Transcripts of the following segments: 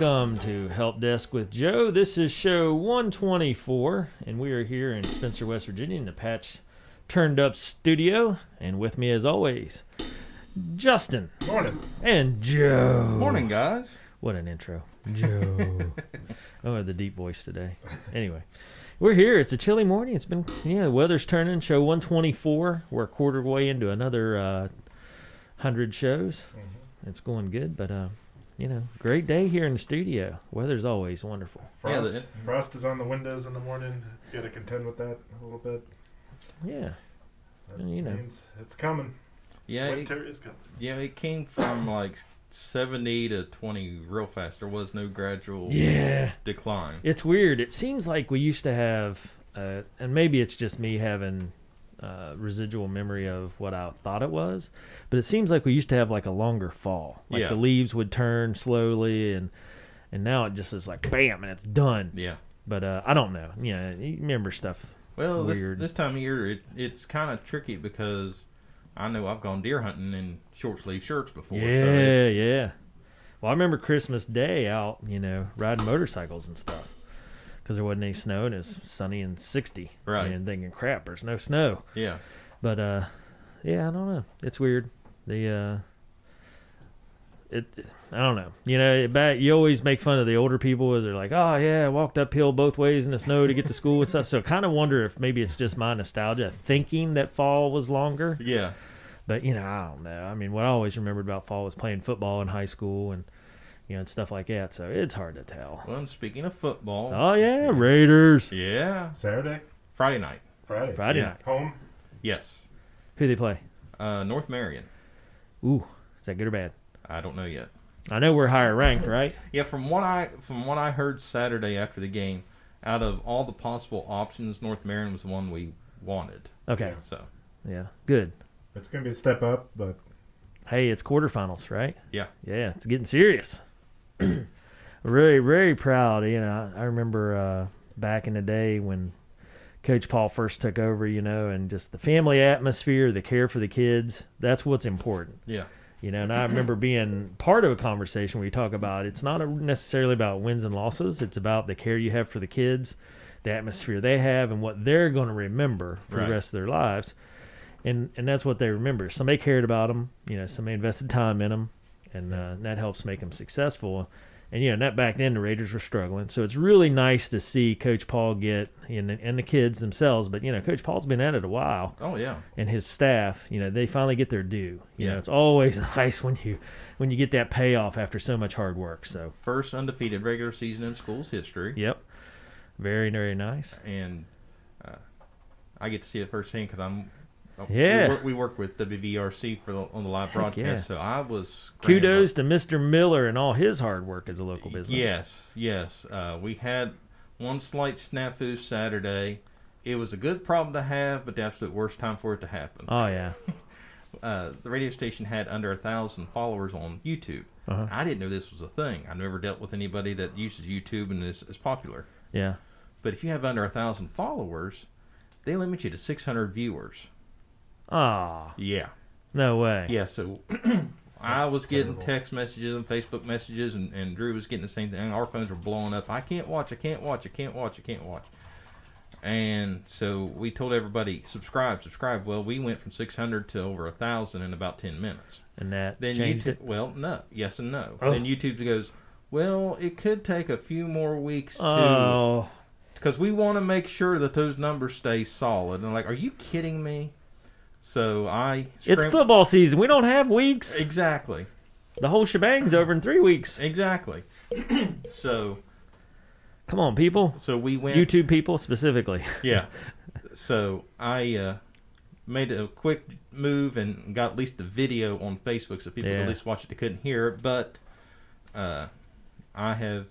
Welcome to Help Desk with Joe. This is show 124, and we are here in Spencer, West Virginia, in the Patch Turned Up Studio. And with me, as always, Justin Morning. and Joe. Morning, guys. What an intro, Joe. oh, the deep voice today. Anyway, we're here. It's a chilly morning. It's been yeah, the weather's turning. Show 124. We're a quarter way into another uh, hundred shows. It's going good, but uh, you know, great day here in the studio. Weather's always wonderful. Yeah, Frost, the- frost is on the windows in the morning. Got to contend with that a little bit. Yeah, That You know. means it's coming. Yeah, it, Winter is coming. yeah, it came from like 70 to 20 real fast. There was no gradual yeah. decline. It's weird. It seems like we used to have, uh, and maybe it's just me having uh, residual memory of what I thought it was, but it seems like we used to have like a longer fall. Like Yeah. the leaves would turn slowly, and and now it just is like bam, and it's done. Yeah. But uh, I don't know. Yeah, you remember stuff. Well, this, this time of year, it, it's kind of tricky because I know I've gone deer hunting in short sleeve shirts before. yeah, So it, yeah. Well, I remember Christmas Day out, you know, riding motorcycles and stuff. Because there wasn't any snow and it's sunny and 60. Right. And thinking, crap, there's no snow. yeah. But uh, yeah, I don't know. It's weird. The uh, it, I don't know. You know, back you always make fun of the older people as they're like, oh yeah, I walked uphill both ways in the snow to get to school and stuff. So I kind of wonder if maybe it's just my nostalgia thinking that fall was longer. Yeah. But you know, I don't know. I mean, what I always remembered about fall was playing football in high school and you know and stuff like that. So it's hard to tell. Well, and speaking of football, Oh yeah, Raiders yeah, Saturday, Friday night. Friday. Friday Yeah. night. Home. Yes. Who they play? Uh, North Marion. Ooh, is that good or bad? I don't know yet. I know we're higher ranked, right? Yeah, from what I from what I heard Saturday after the game, out of all the possible options, North Marion was the one we wanted. Okay, So yeah, good. It's gonna be a step up, but Hey, it's quarterfinals, right? Yeah. Yeah, it's getting serious. really, very proud. You know, I, I remember uh, back in the day when Coach Paul first took over. You know, and just the family atmosphere, the care for the kids. That's what's important. yeah, You know, and I remember being part of a conversation where you talk about it's not necessarily about wins and losses. It's about the care you have for the kids, the atmosphere they have, and what they're going to remember for Right. the rest of their lives. And and that's what they remember. Somebody cared about them. You know, somebody invested time in them, and uh, that helps make them successful. And you know, that back then the Raiders were struggling, so it's really nice to see Coach Paul get and and the kids themselves. But you know, Coach Paul's been at it a while oh yeah, and his staff, you know, they finally get their due. You know, Yeah. it's always nice when you when you get that payoff after so much hard work. So, first undefeated regular season in school's history, yep, very very nice. and uh, I get to see it firsthand because I'm. Uh, Yeah. we work, we work with WVRC for the, on the live Heck broadcast, yeah. so I was Kudos to Mr. Miller and all his hard work as a local business. Yes, yes. Uh, we had one slight snafu Saturday. It was a good problem to have, but the absolute worst time for it to happen. Oh yeah. Uh, the radio station had under a thousand followers on YouTube. Uh-huh. I didn't know this was a thing. I've never dealt with anybody that uses YouTube and is, is popular. Yeah. But if you have under a thousand followers, they limit you to 600 viewers. Ah, Yeah. no way. Yeah, so I was getting terrible. text messages and Facebook messages, and, and Drew was getting the same thing. Our phones were blowing up. I can't watch. I can't watch. I can't watch. I can't watch. And so we told everybody subscribe, subscribe. Well, we went from 600 to over a thousand in about 10 minutes. And that Then changed YouTube, it. well, no, yes and no. Oh. Then YouTube goes, well, it could take a few more weeks to Oh, because we want to make sure that those numbers stay solid. And I'm like, are you kidding me? So I it's football season. We don't have weeks. exactly. The whole shebang's over in three weeks. Exactly. so Come on, people. so we went YouTube people specifically. Yeah. So I uh, made a quick move and got at least the video on Facebook so people Yeah. could at least watch it. They couldn't hear it, but uh, I have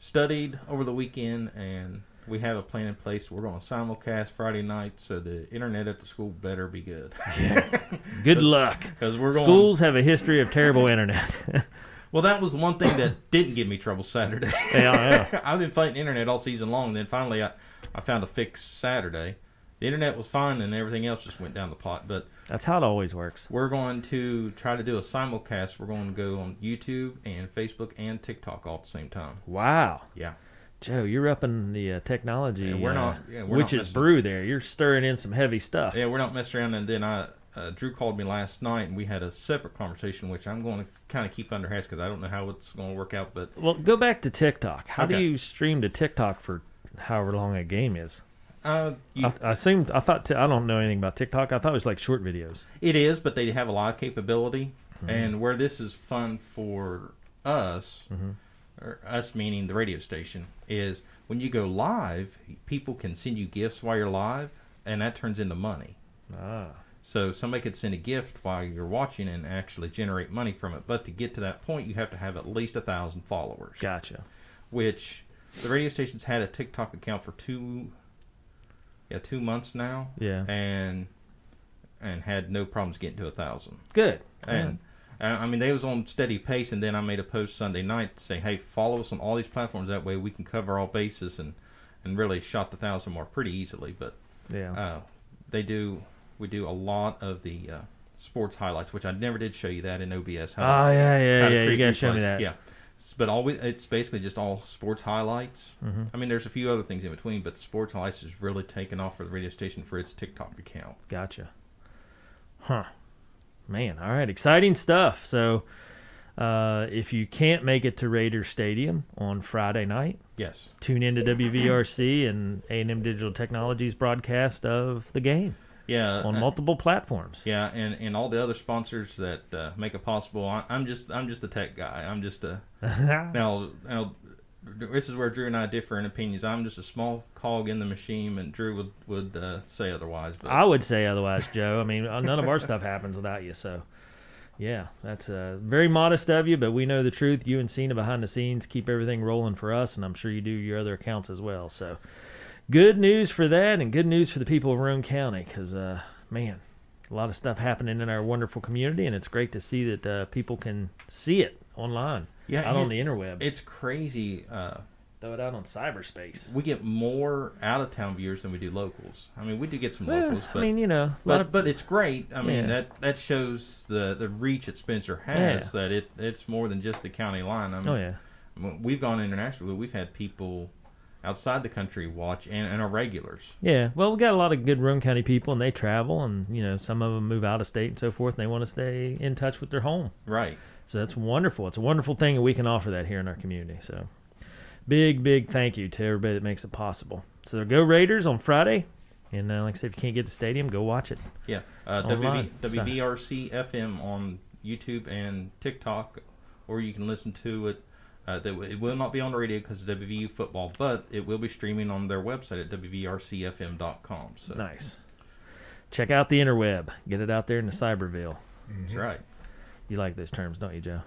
studied over the weekend and we have a plan in place. We're going to simulcast Friday night, so the internet at the school better be good. Good luck. Because we're going. Schools have a history of terrible internet. Well, that was one thing that didn't give me trouble Saturday. Yeah, I've been fighting internet all season long. And Then finally, I, I found a fix Saturday, the internet was fine and everything else just went down the pot. But That's how it always works. we're going to try to do a simulcast. We're going to go on YouTube and Facebook and TikTok all at the same time. Wow. Yeah. Joe, you're up in the uh, technology. Yeah, we're uh, not- yeah, we're not witch's messing- brew there. You're stirring in some heavy stuff. Yeah, we're not messing around. And then I, uh, Drew called me last night, and we had a separate conversation, which I'm going to kind of keep under hats because I don't know how it's going to work out. But Well, go back to TikTok. How do you stream to TikTok for however long a game is? uh, you, I, I assumed I thought t- I don't know anything about TikTok. I thought it was like short videos. it is, but they have a live capability, Mm-hmm. and where this is fun for us, Mhm. Or us meaning the radio station, is when you go live, people can send you gifts while you're live, and that turns into money. Ah, So somebody could send a gift while you're watching and actually generate money from it. But to get to that point, you have to have at least a thousand followers. gotcha. Which the radio station's had a TikTok account for two, yeah, two months now, Yeah, and and had no problems getting to a thousand. good. And uh, I mean, they was on steady pace. And then I made a post Sunday night saying, hey, follow us on all these platforms. That way we can cover all bases and and really shot the thousand mark pretty easily. But yeah, uh, they do we do a lot of the uh, sports highlights, which I never did show you that in OBS. oh how to- yeah, yeah, yeah. You gotta show me that. Yeah, but always it's basically just all sports highlights. hmm I mean, there's a few other things in between, but the sports highlights is really taken off for the radio station for its TikTok account. Gotcha. Huh. Man, all right, exciting stuff. So, uh, if you can't make it to Raider Stadium on Friday night, Yes. tune in to WVRC and A&M Digital Technologies broadcast of the game Yeah. on uh, multiple platforms. Yeah, and, and all the other sponsors that uh, make it possible. I, I'm just I'm just the tech guy. I'm just a now now. This is where Drew and I differ in opinions. I'm just a small cog in the machine, and Drew would would uh, say otherwise. But I would say otherwise, Joe. I mean, none of our stuff happens without you. So, yeah, that's uh, very modest of you, but we know the truth. You and Cena behind the scenes keep everything rolling for us, and I'm sure you do your other accounts as well. So, good news for that, and good news for the people of Roane County, because uh, man, a lot of stuff happening in our wonderful community, and it's great to see that uh, people can see it online, yeah, out on the interweb, it's crazy. Uh, throw it out on cyberspace. we get more out of town viewers than we do locals. I mean, we do get some Well, locals, but I mean, you know, a lot but, of but it's great. I mean, Yeah. that that shows the the reach that Spencer has. That it it's more than just the county line. I mean, oh yeah. we've gone internationally. We've had people outside the country watch and, and are regulars. Yeah, well, we got a lot of good Roane County people, and they travel, and you know, some of them move out of state and so forth, and they want to stay in touch with their home. Right. So that's wonderful. It's a wonderful thing, and we can offer that here in our community. So, big, big thank you to everybody that makes it possible. So go Raiders on Friday, and uh, like I said, if you can't get to the stadium, go watch it. Yeah. Uh. WV, WVRC FM on YouTube and TikTok, or you can listen to it. Uh, that it will not be on the radio because of WVU football, but it will be streaming on their website at WVRCFM.com. So Nice. Check out the interweb. Get it out there in the cyberville. that's right. You like those terms, don't you, Joe?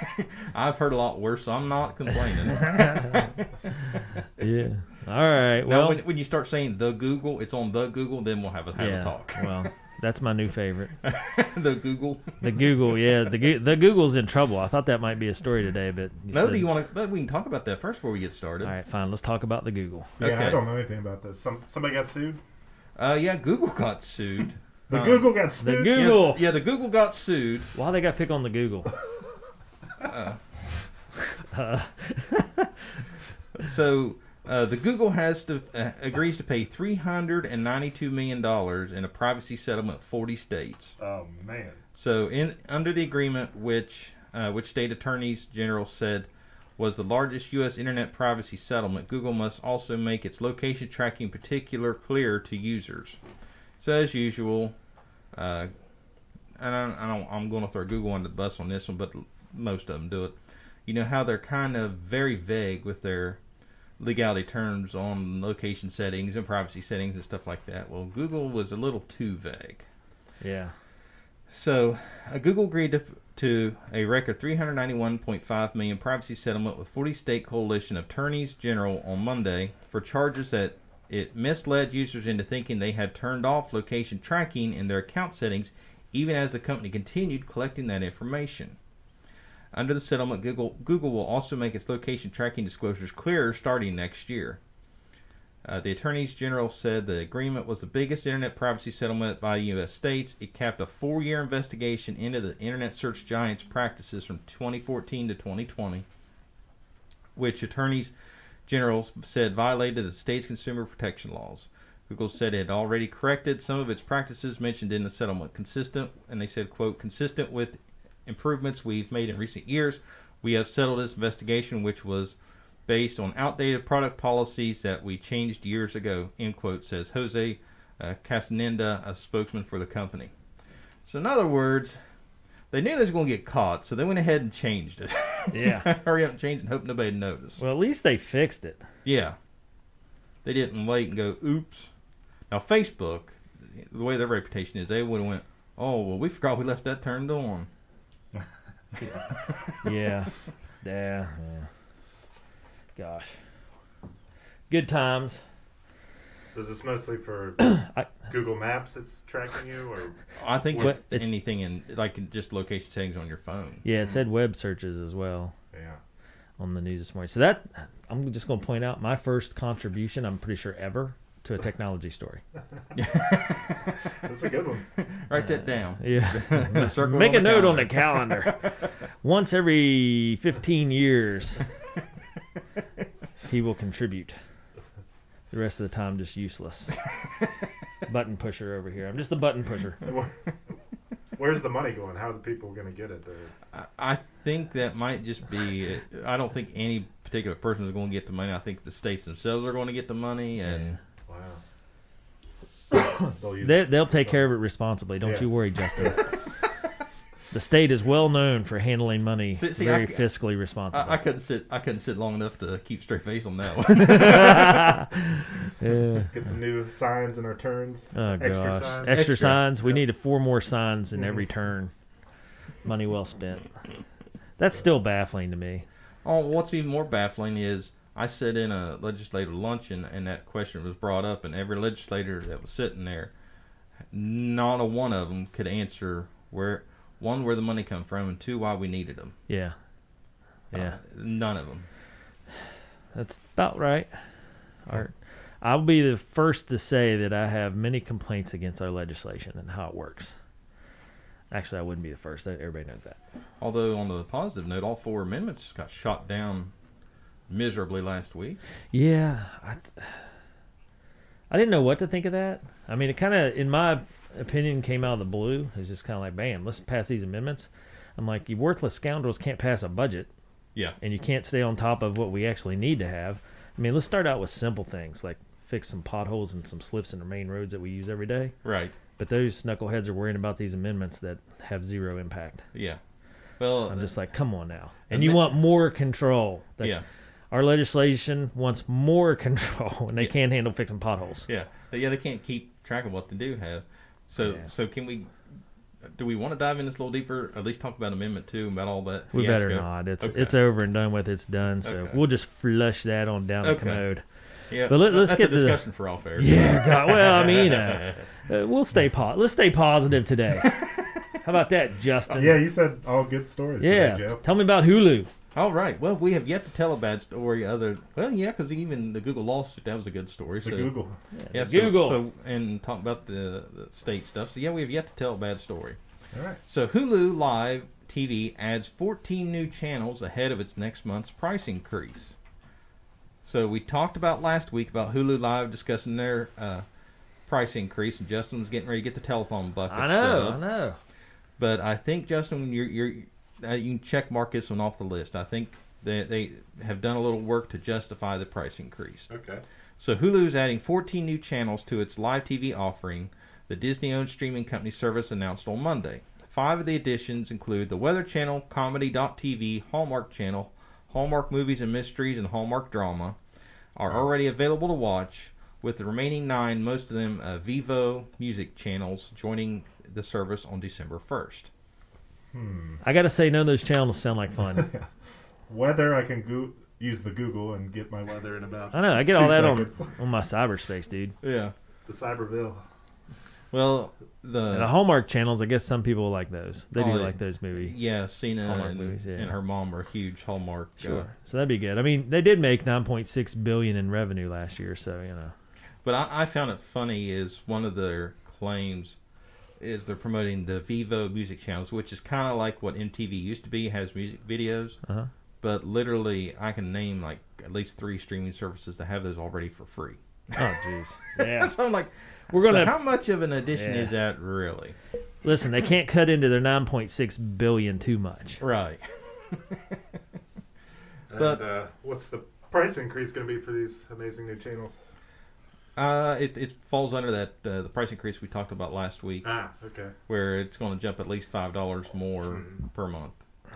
I've heard a lot worse, so I'm not complaining. yeah. All right. now, Well, when, when you start saying the Google, it's on the Google, then we'll have a have yeah. a talk. well, that's my new favorite. the Google. The Google, yeah, the the Google's in trouble. I thought that might be a story today, but you No, said- do you want to? But we can talk about that first before we get started. All right, fine. Let's talk about the Google. Yeah, Okay. I don't know anything about this. Some somebody got sued. Uh, yeah, Google got sued. The Um, Google got sued. Goo- Yeah, Google. Yeah, the Google got sued. Why they got to pick on the Google? Uh, Uh, so uh, the Google has to uh, agrees to pay three hundred and ninety-two million dollars in a privacy settlement of forty states. Oh man. So in under the agreement, which uh, which state attorneys general said was the largest U.S. internet privacy settlement, Google must also make its location tracking particular clear to users. So as usual, uh, and I, I don't, I'm going to throw Google under the bus on this one, but most of them do it. You know how they're kind of very vague with their legality terms on location settings and privacy settings and stuff like that. Well, Google was a little too vague. yeah. So, uh, Google agreed to, to a record 391.5 million privacy settlement with 40 state coalition attorneys general on Monday for charges that it misled users into thinking they had turned off location tracking in their account settings even as the company continued collecting that information. Under the settlement, Google, Google will also make its location tracking disclosures clearer starting next year. Uh, the attorneys general said the agreement was the biggest internet privacy settlement by the U.S. states. It capped a four-year investigation into the internet search giants' practices from 2014 to 2020, which attorneys general said violated the state's consumer protection laws. Google said it had already corrected some of its practices mentioned in the settlement, consistent, and they said, "quote consistent with improvements we've made in recent years. We have settled this investigation, which was." based on outdated product policies that we changed years ago, end quote, says Jose uh, Castaneda, a spokesman for the company. So, in other words, they knew they was going to get caught, so they went ahead and changed it. Yeah. Hurry up and change and hope nobody noticed. Well, at least they fixed it. yeah. They didn't wait and go, oops. Now, Facebook, the way their reputation is, they would have went, oh, well, we forgot we left that turned on. Yeah. yeah. Yeah. Gosh. Good times. So is this mostly for I, Google Maps? that's tracking you, or I think What- just it's- anything in, like, just location settings on your phone. yeah, it hmm. said web searches as well yeah. on the news this morning. So that I'm just going to point out my first contribution. I'm pretty sure ever to a technology story. That's a good one. Write that uh, down. Yeah. Circle Make a the note on the calendar. Once every 15 years, he will contribute. The rest of the time, just useless. button pusher over here. I'm just the button pusher. Where's the money going? How are the people going to get it? The- I- I think that might just be. I don't think any particular person is going to get the money. I think the states themselves are going to get the money, and Wow. They'll they, they'll for take care of it responsibly. Don't Yeah. you worry, Justin. the state is well known for handling money See- see, very I- fiscally responsible. I, I couldn't sit. I couldn't sit long enough to keep straight face on that one. yeah. Get some new signs in our turns. Oh Extra gosh, signs. extra, Extra. signs. We Yep. need four more signs in every Mhm. turn. Money well spent. That's still baffling to me. oh, what's even more baffling is I sat in a legislative luncheon, and that question was brought up, and every legislator that was sitting there, not a one of them could answer where one where the money come from, and two why we needed them. Yeah, uh, yeah, none of them. that's about right. Art. I'll be the first to say that I have many complaints against our legislation and how it works. Actually, I wouldn't be the first. Everybody knows that. Although on the positive note, all four amendments got shot down miserably last week. Yeah, I, I didn't know what to think of that. I mean, it kind of, in my opinion, came out of the blue. It's just kind of like, bam, let's pass these amendments. I'm like, you worthless scoundrels can't pass a budget, Yeah. and you can't stay on top of what we actually need to have. I mean, let's start out with simple things like fix some potholes and some slips in the main roads that we use every day. Right. But those knuckleheads are worrying about these amendments that have zero impact. Yeah. Well, I'm just like, come on now. And you want more control. Like, yeah. Our legislation wants more control, and they Yeah. can't handle fixing potholes. Yeah. Yeah, they can't keep track of what they do have. So Yeah. so can we do we want to dive in this a little deeper? At least talk about amendment 2 about all that We better not. It's Okay. it's over and done with. It's done. So Okay. we'll just flush that on down the Okay. commode. Yeah. But let- let's that's get a to the- discussion for all fair. Yeah. God, well, I mean, uh, uh, we'll stay po- Let's stay positive today. How about that, Justin? Yeah, you said all good stories. Yeah. Today, Joe. Tell me about Hulu. All right. Well, we have yet to tell a bad story other well, yeah, cuz even the Google lawsuit that was a good story. The so Google. Yeah, so, Google. So, and talk about the, the state stuff. So yeah, we have yet to tell a bad story. All right. So Hulu Live TV adds 14 new channels ahead of its next month's price increase. So we talked about last week about Hulu Live discussing their uh, price increase, and Justin was getting ready to get the telephone bucket. I know. up. I know. But I think Justin, you're, you're uh, you can check mark this one off the list. I think they they have done a little work to justify the price increase. Okay. So Hulu is adding 14 new channels to its live TV offering. The Disney-owned streaming company service announced on Monday. Five of the additions include the Weather Channel, Comedy.tv, Hallmark Channel, Hallmark Movies and Mysteries, and Hallmark Drama are already available to watch. With the remaining nine, most of them uh, Vevo music channels, joining the service on December 1st. Hmm. I got to say, none of those channels sound like fun. Weather, I can go- use the Google and get my weather in about I know. I get all that on, seconds. on my cyberspace, dude. Yeah. the Cyberville. Well, the, And the Hallmark channels, I guess some people like those. They do Oh, like those movies. yeah, Cena Hallmark and, movies, yeah. and her mom were huge Hallmark. uh, Sure. So that'd be good. I mean, they did make 9.6 billion in revenue last year, so you know. But I, I found it funny is one of their claims is they're promoting the Vevo music channels, which is kind of like what MTV used to be, has music videos. Uh-huh. But literally, I can name like at least three streaming services that have those already for free. Oh, jeez. Yeah. so I'm like, We're gonna- how much of an addition Yeah. is that really? Listen, they can't cut into their 9.6 billion too much. Right. And But- uh, what's the price increase going to be for these amazing new channels? Uh, it it falls under that uh, the price increase we talked about last week, Ah, okay. where it's going to jump at least five dollars more Hmm. per month,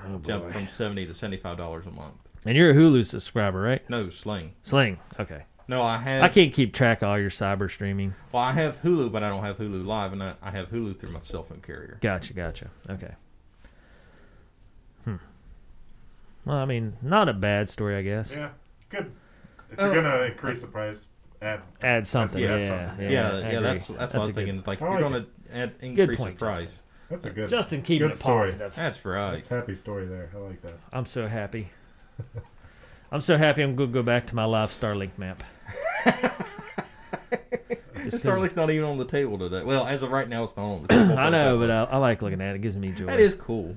Oh, jump boy. from seventy to seventy five dollars a month. And you're a Hulu subscriber, right? No, Sling. Sling. Okay. No, I have. I can't keep track of all your cyber streaming. Well, I have Hulu, but I don't have Hulu Live, and I, I have Hulu through my cell phone carrier. Gotcha, gotcha. Okay. Hmm. Well, I mean, not a bad story, I guess. Yeah, good. If Uh, you're going to increase the price, add. Add something. Yeah, Yeah, something. yeah, Yeah, yeah, agree. that's that's, what I was good- thinking. It's like if you're going to add increase point, the price. Justin. That's a good. Justin, keeping good it story. positive. That's right. That's happy story there. I like that. I'm so happy. I'm so happy. I'm gonna go back to my live Starlink map. Just 'cause- Starlink's not even on the table today. Well, as of right now, it's not on the table. I know, but I, I like looking at it. It gives me joy. that is cool.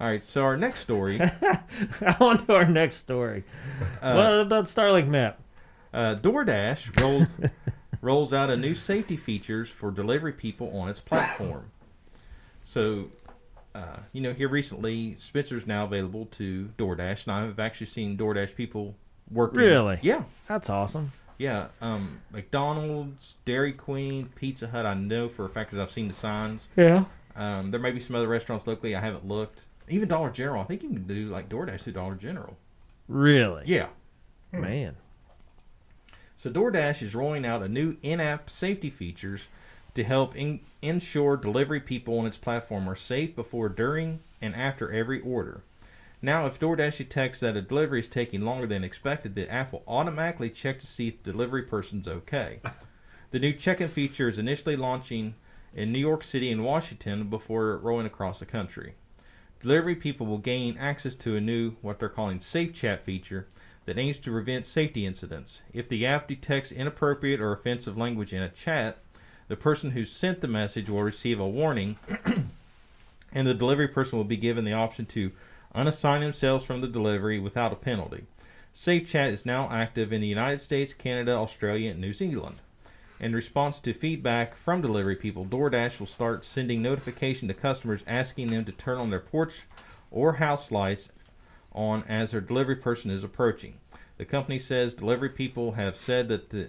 All right, so our next story. On to our next story. Uh, what about Starlink map? Uh, DoorDash rolls rolls out a new safety features for delivery people on its platform. So, uh, you know, here recently, Spencer's now available to DoorDash, and I've actually seen DoorDash people working. Really? Yeah, That's awesome. yeah. Um, McDonald's, Dairy Queen, Pizza Hut. I know for a fact because I've seen the signs. Yeah. Um, there may be some other restaurants locally. I haven't looked. Even Dollar General. I think you can do like DoorDash to Dollar General. Really? Yeah. Man. So DoorDash is rolling out a new in-app safety features to help in- ensure delivery people on its platform are safe before, during, and after every order. Now, if DoorDash detects that a delivery is taking longer than expected, the app will automatically check to see if the delivery person's okay. the new check-in feature is initially launching in New York City and Washington before rolling across the country. Delivery people will gain access to a new, what they're calling Safe Chat feature that aims to prevent safety incidents. If the app detects inappropriate or offensive language in a chat, the person who sent the message will receive a warning, and the delivery person will be given the option to unassign themselves from the delivery without a penalty. Safe Chat is now active in the United States, Canada, Australia, and New Zealand. In response to feedback from delivery people, DoorDash will start sending notification to customers asking them to turn on their porch or house lights on as their delivery person is approaching. The company says delivery people have said that the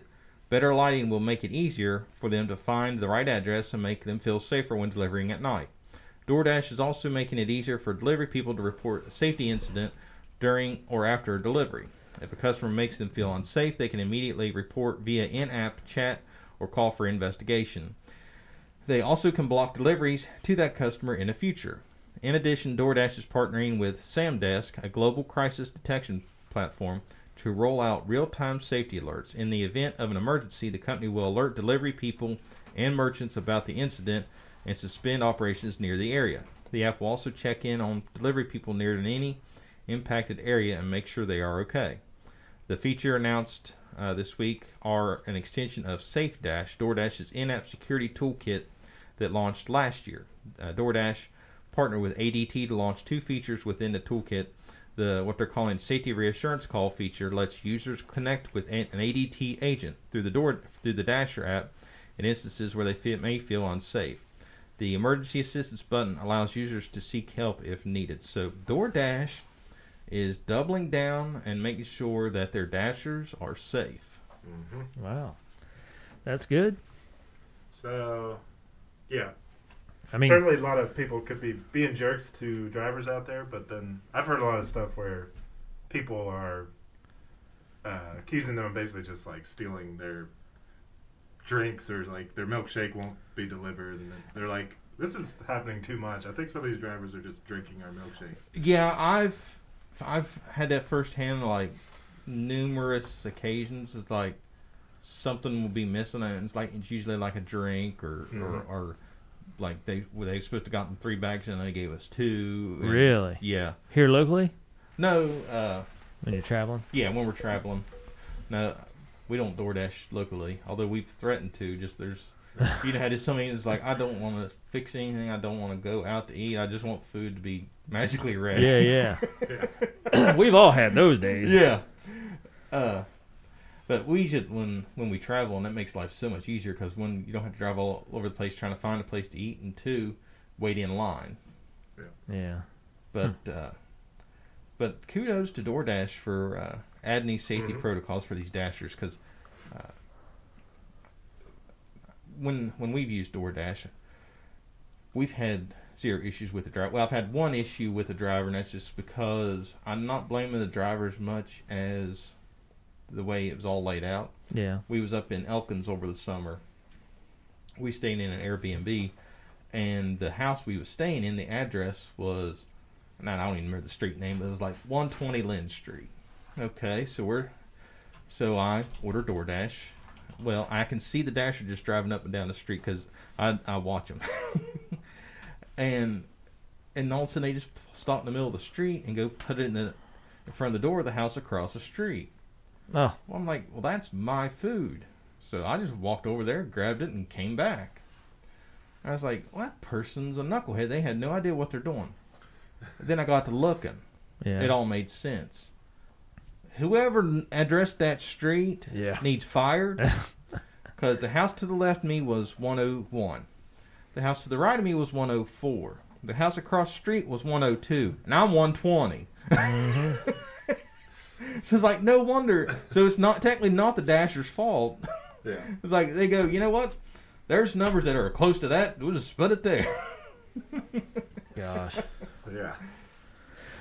better lighting will make it easier for them to find the right address and make them feel safer when delivering at night. DoorDash is also making it easier for delivery people to report a safety incident during or after a delivery. If a customer makes them feel unsafe, they can immediately report via in-app chat or call for investigation. They also can block deliveries to that customer in the future. In addition, DoorDash is partnering with SamDesk, a global crisis detection platform, to roll out real-time safety alerts. In the event of an emergency, the company will alert delivery people and merchants about the incident and suspend operations near the area. The app will also check in on delivery people near any impacted area and make sure they are okay. The feature announced uh, this week are an extension of SafeDash, DoorDash's in-app security toolkit that launched last year. Uh, DoorDash partnered with ADT to launch two features within the toolkit. The what they're calling safety reassurance call feature lets users connect with an, an ADT agent through the door through the Dasher app in instances where they feel, may feel unsafe. The emergency assistance button allows users to seek help if needed. So DoorDash is doubling down and making sure that their dashers are safe. hmm Wow. That's good. So, yeah, I mean, certainly a lot of people could be being jerks to drivers out there, but then I've heard a lot of stuff where people are uh, accusing them of basically just like stealing their drinks or like their milkshake won't be delivered, and they're like, "This is happening too much." I think some of these drivers are just drinking our milkshakes. Yeah, I've I've had that firsthand like numerous occasions. It's like something will be missing, and it's like it's usually like a drink or or, Mhm. or like they well, they supposed to gotten three bags and they gave us two. and- Really? Yeah. Here locally, No. Uh. when you're traveling. Yeah. When we're traveling. No. We don't DoorDash locally, although we've threatened to. Just there's, you know, had so many. It's like I don't want to fix anything. I don't want to go out to eat. I just want food to be magically ready. Yeah, Yeah. yeah. We've all had those days. yeah. Uh, but we should when when we travel, and that makes life so much easier because when you don't have to drive all over the place trying to find a place to eat, and two, wait in line. Yeah. Yeah. But uh, but kudos to DoorDash for uh, adding these safety Mhm. protocols for these dashers because uh, when when we've used DoorDash, we've had zero issues with the driver. Well, I've had one issue with the driver, and that's just because I'm not blaming the driver as much as the way it was all laid out. Yeah. We was up in Elkins over the summer. We stayed in an Airbnb, and the house we was staying in, the address was, and I don't even remember the street name, but it was like 120 Lynn Street. Okay, so we're, so I order DoorDash. Well, I can see the dasher just driving up and down the street because I I watch them, and and all of a sudden they just stop in the middle of the street and go put it in the in front of the door of the house across the street. Oh, Well, I'm like, well, that's my food. So I just walked over there, grabbed it, and came back. I was like, well, that person's a knucklehead. They had no idea what they're doing. then I got to looking. yeah. It all made sense. Whoever addressed that street Yeah. needs fired because the house to the left of me was 101. The house to the right of me was 104. The house across the street was 102. And I'm 120. Mhm. so it's like, no wonder. So it's not technically not the Dasher's fault. Yeah. It's like they go, you know what? There's numbers that are close to that. We'll just split it there. Gosh. Yeah.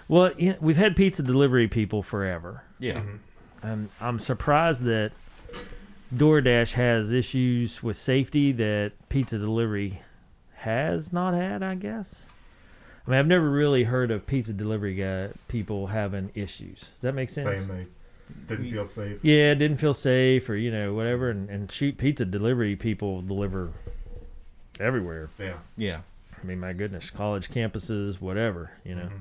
Well, you know, we've had pizza delivery people forever. Yeah. Mhm. I'm I'm surprised that DoorDash has issues with safety that pizza delivery has not had. I guess. I mean, I've never really heard of pizza delivery guy people having issues. Does that make sense? Saying they didn't feel safe. Yeah, didn't feel safe or you know whatever, and, and shoot, pizza delivery people deliver everywhere. Yeah. Yeah. I mean, my goodness, college campuses, whatever, you know. Mhm.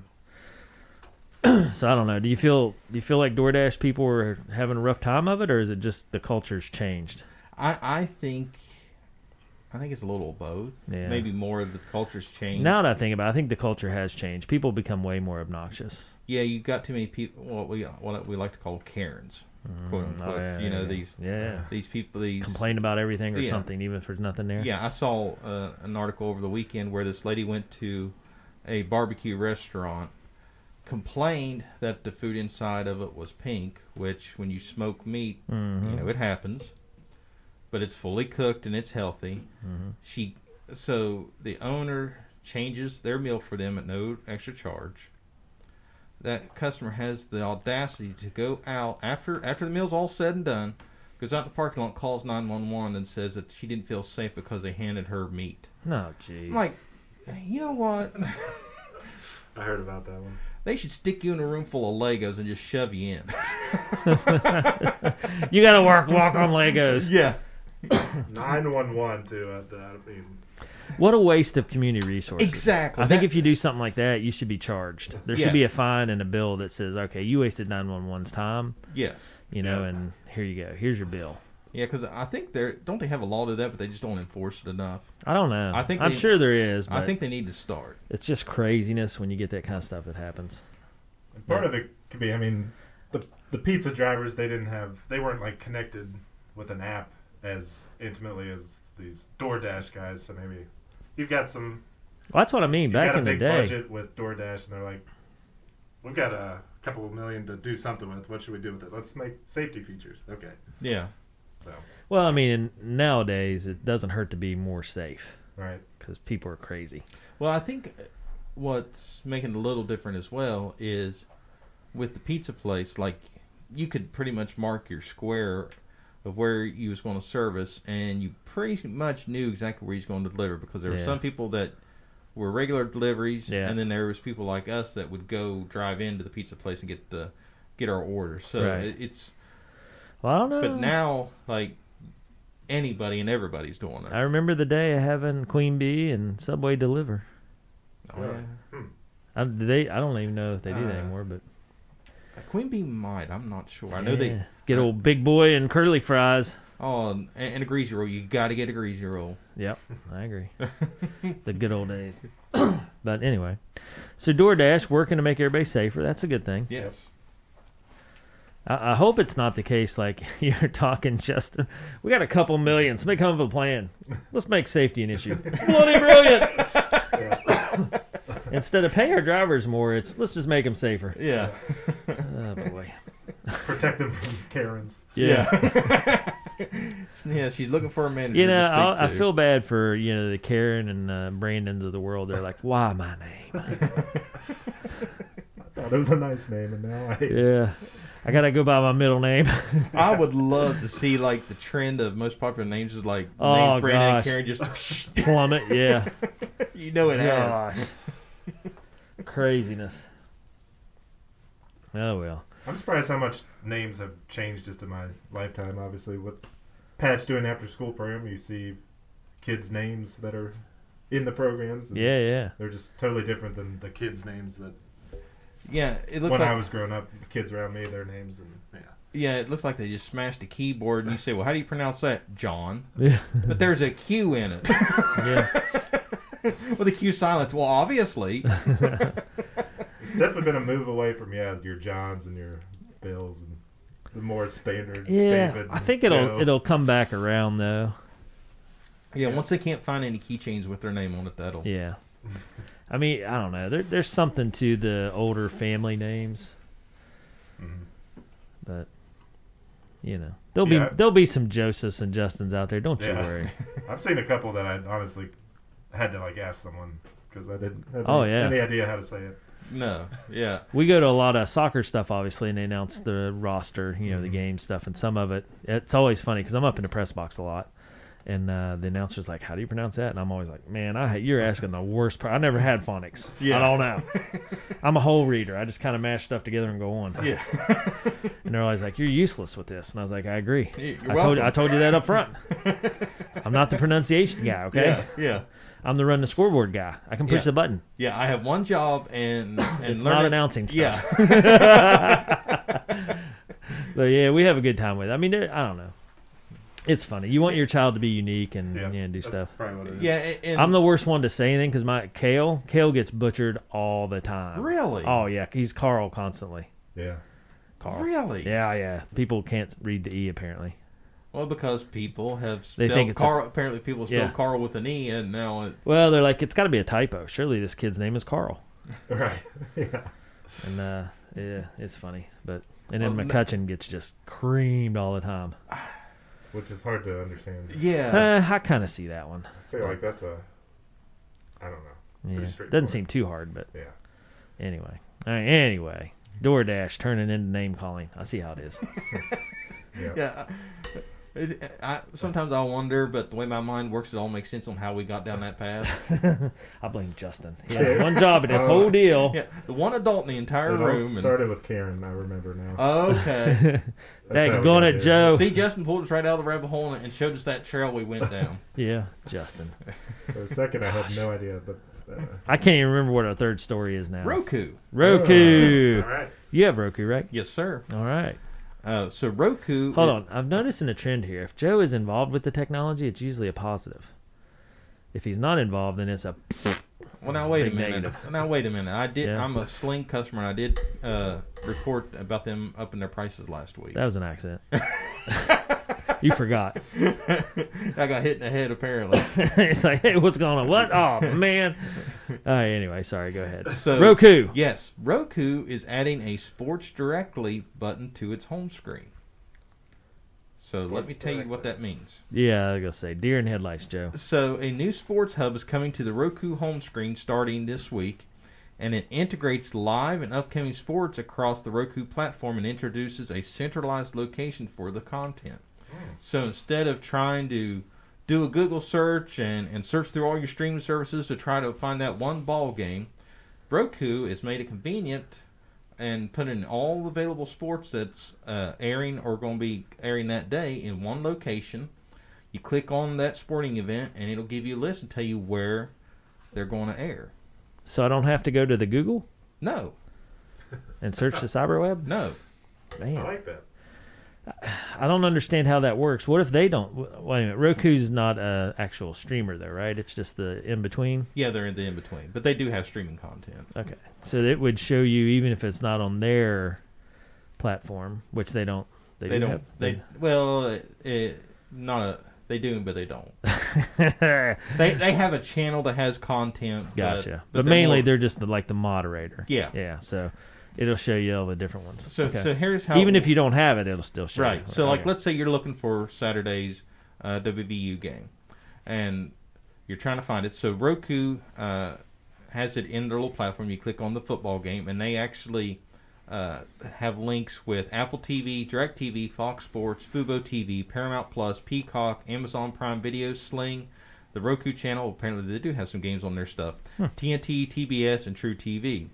So I don't know. Do you feel do you feel like DoorDash people are having a rough time of it, or is it just the culture's changed? I I think I think it's a little of both. Yeah. Maybe more of the culture's changed. Now that I think about, it, I think the culture has changed. People become way more obnoxious. Yeah, you got too many people. What we what we like to call Karens, quote Mm, unquote. yeah, you know yeah, these yeah these people these complain about everything or something, even if there's nothing there. Yeah, I saw uh, an article over the weekend where this lady went to a barbecue restaurant, complained that the food inside of it was pink, which when you smoke meat, Mhm. you know it happens, but it's fully cooked and it's healthy. Mhm. She so the owner changes their meal for them at no extra charge. That customer has the audacity to go out after after the meal's all said and done, goes out in the parking lot, calls nine one one, and says that she didn't feel safe because they handed her meat. No, jeez. I'm like, you know what? I heard about that one. they should stick you in a room full of Legos and just shove you in. you gotta work, walk on Legos. yeah. Nine one one too. At that. I mean, What a waste of community resources. Exactly. I think That- if you do something like that, you should be charged. There should be a fine and a bill that says, "Okay, you wasted 911's time, Yes. you know, Yeah. and here you go. Here's your bill." Yeah, because I think they're don't they have a law to that, but they just don't enforce it enough. I don't know. I think I'm they- sure there is, but I think they need to start. it's just craziness when you get that kind of stuff that happens. and part of it could be. I mean, the the pizza drivers they didn't have. They weren't like connected with an app as intimately as these DoorDash guys. So maybe you've got some. Well, that's what I mean. Back got in the big day, budget with DoorDash, and they're like, "We've got a couple of million to do something with. What should we do with it? Let's make safety features." Okay. Yeah. So well, I mean, nowadays it doesn't hurt to be more safe right. because people are crazy. Well, I think what's making it a little different as well is with the pizza place, like you could pretty much mark your square of where you was going to service, and you pretty much knew exactly where he's going to deliver because there were Yeah. some people that were regular deliveries, Yeah. and then there was people like us that would go drive into the pizza place and get the get our order. So Right. it, it's Well, I don't know. but now like anybody and everybody's doing it. I remember the day of having Queen Bee and Subway deliver. Oh, yeah. Hmm. I, do they, I don't even know if they do that Uh, anymore, but Queen Bee might. I'm not sure. I know they. get old big boy and curly fries. Oh, and, and a greasy roll. You got to get a greasy roll. Yep, I agree. the good old days. but anyway, so DoorDash working to make everybody safer. That's a good thing. yes. I, I hope it's not the case. Like you're talking, Justin. We got a couple million. Somebody come up with a plan. Let's make safety an issue. Bloody brilliant. Instead of pay our drivers more, it's let's just make them safer. Yeah. Oh boy. Protect them from Karens. Yeah. Yeah. yeah, she's looking for a manager You know, to speak I, I feel bad for you know the Karen and uh, Brandons of the world. They're like, why my name? I thought it was a nice name, and now I. Yeah, I gotta go by my middle name. I would love to see like the trend of most popular names is like Oh, names Brandon gosh. and Karen just Plummet. Yeah. you know it has. Gosh. Craziness. Oh well. I'm surprised how much names have changed just in my lifetime. Obviously, what Patch doing after school program, you see kids' names that are in the programs. Yeah, yeah. They're just totally different than the kids' names that Yeah, it looks when like I was growing up, kids around me, their names and yeah. yeah, it looks like they just smashed a keyboard and you say, "Well, how do you pronounce that?" John. Yeah. But there's a Q in it. Yeah. With the cue silence, Well, obviously. It's definitely been a move away from yeah your Johns and your Bills and the more standard. Yeah. David, I think it'll Joe. it'll come back around though. Yeah, once they can't find any keychains with their name on it, that'll. Yeah. I mean, I don't know. There, there's something to the older family names, Mhm. but you know, there'll Yeah. be there'll be some Josephs and Justins out there. Don't you worry. I've seen a couple that I honestly had to like ask someone because I didn't have Oh, any, yeah. any idea how to say it. No. Yeah. We go to a lot of soccer stuff, obviously, and they announce the roster, you know, the Mhm. game stuff, and some of it. It's always funny because I'm up in the press box a lot, and uh, the announcer's like, "How do you pronounce that?" And I'm always like, "Man, I you're asking the worst. Part. I never had phonics. Yeah. I don't know. I'm a whole reader. I just kind of mash stuff together and go on." Yeah. And they're always like, "You're useless with this," and I was like, "I agree. You're I told you, I told you that up front. I'm not the pronunciation guy. Okay, Yeah. Yeah. I'm the run the scoreboard guy. I can push Yeah. the button. Yeah, I have one job and and It's learn not it- announcing stuff. Yeah. but yeah, we have a good time with it. I mean, I don't know. It's funny. You want your child to be unique and Yeah, yeah, do that's stuff. Probably what it is. yeah, and I'm the worst one to say anything because my Kale, Kale gets butchered all the time. Really? Oh yeah, he's Carl constantly. Yeah. Carl. Really? Yeah, yeah. People can't read the e apparently. Well, because people have They spelled think it's a- Carl. apparently, people spell Yeah. Carl with an e, and now it, Well, they're like, it's got to be a typo. Surely this kid's name is Carl. Right. yeah. And uh, yeah, it's funny. But and then Well, no- McCutcheon gets just creamed all the time. Which is hard to understand. yeah. Uh, I kind of see that one. I feel like that's a. I don't know. Yeah, doesn't seem too hard, but Yeah. anyway. All right, anyway, DoorDash turning into name calling. I see how it is. Yeah. yeah. It, I, sometimes I wonder, but the way my mind works, it all makes sense on how we got down that path. I blame Justin. He had one job in this Oh. whole deal. yeah, the one adult in the entire It all room. And, started with Karen. I remember now. okay. That's how we Daggone got it, here. Joe. See, Justin pulled us right out of the rabbit hole and, and showed us that trail we went down. Yeah, Justin. For a second, I had no idea, but. Uh, I can't even remember what our third story is now. Roku. Roku. All right. You have Roku, right? Yes, sir. All right. Uh, so Roku. Hold is- on. I'm noticing a trend here. If Joe is involved with the technology, it's usually a positive. If he's not involved, then it's a. Well, now wait a minute. negative. Now wait a minute. I did. Yeah. I'm a Sling customer. and I did uh, report about them upping their prices last week. That was an accident. you forgot. I got hit in the head apparently. it's like, hey, what's going on? What? Oh man. All right. Anyway, sorry. Go ahead. So Roku. Yes, Roku is adding a Sports Directly button to its home screen. So let me Sports tell you what that means. Yeah, I was gonna say deer in headlights, Joe. So a new sports hub is coming to the Roku home screen starting this week, and it integrates live and upcoming sports across the Roku platform and introduces a centralized location for the content. So instead of trying to do a Google search and, and search through all your streaming services to try to find that one ball game, Roku has made it convenient and put in all available sports that's uh, airing or going to be airing that day in one location. You click on that sporting event, and it'll give you a list and tell you where they're going to air. So I don't have to go to the Google No, and search the cyberweb. no. Man. I like that. I don't understand how that works. What if they don't? Wait a minute. Roku's not an actual streamer though, right? It's just the in between. Yeah, they're in the in between, but they do have streaming content. Okay, so it would show you even if it's not on their platform, which they don't. They, They do don't. have- They well, it, it, not a. They do, but they don't. They, They they have a channel that has content. but- gotcha. But, they're mainly more- they're just the, like the moderator. Yeah. Yeah. So it'll show you all the different ones. So Okay. so here's how. even if you don't have it, it'll still show. right. You. So like, Okay. let's say you're looking for Saturday's uh, WVU game, and you're trying to find it. So Roku uh, has it in their little platform. You click on the football game, and they actually uh, have links with Apple TV, DirecTV, Fox Sports, Fubo TV, Paramount Plus, Peacock, Amazon Prime Video, Sling, the Roku channel. Apparently, they do have some games on their stuff. Hmm. TNT, TBS, and truTV.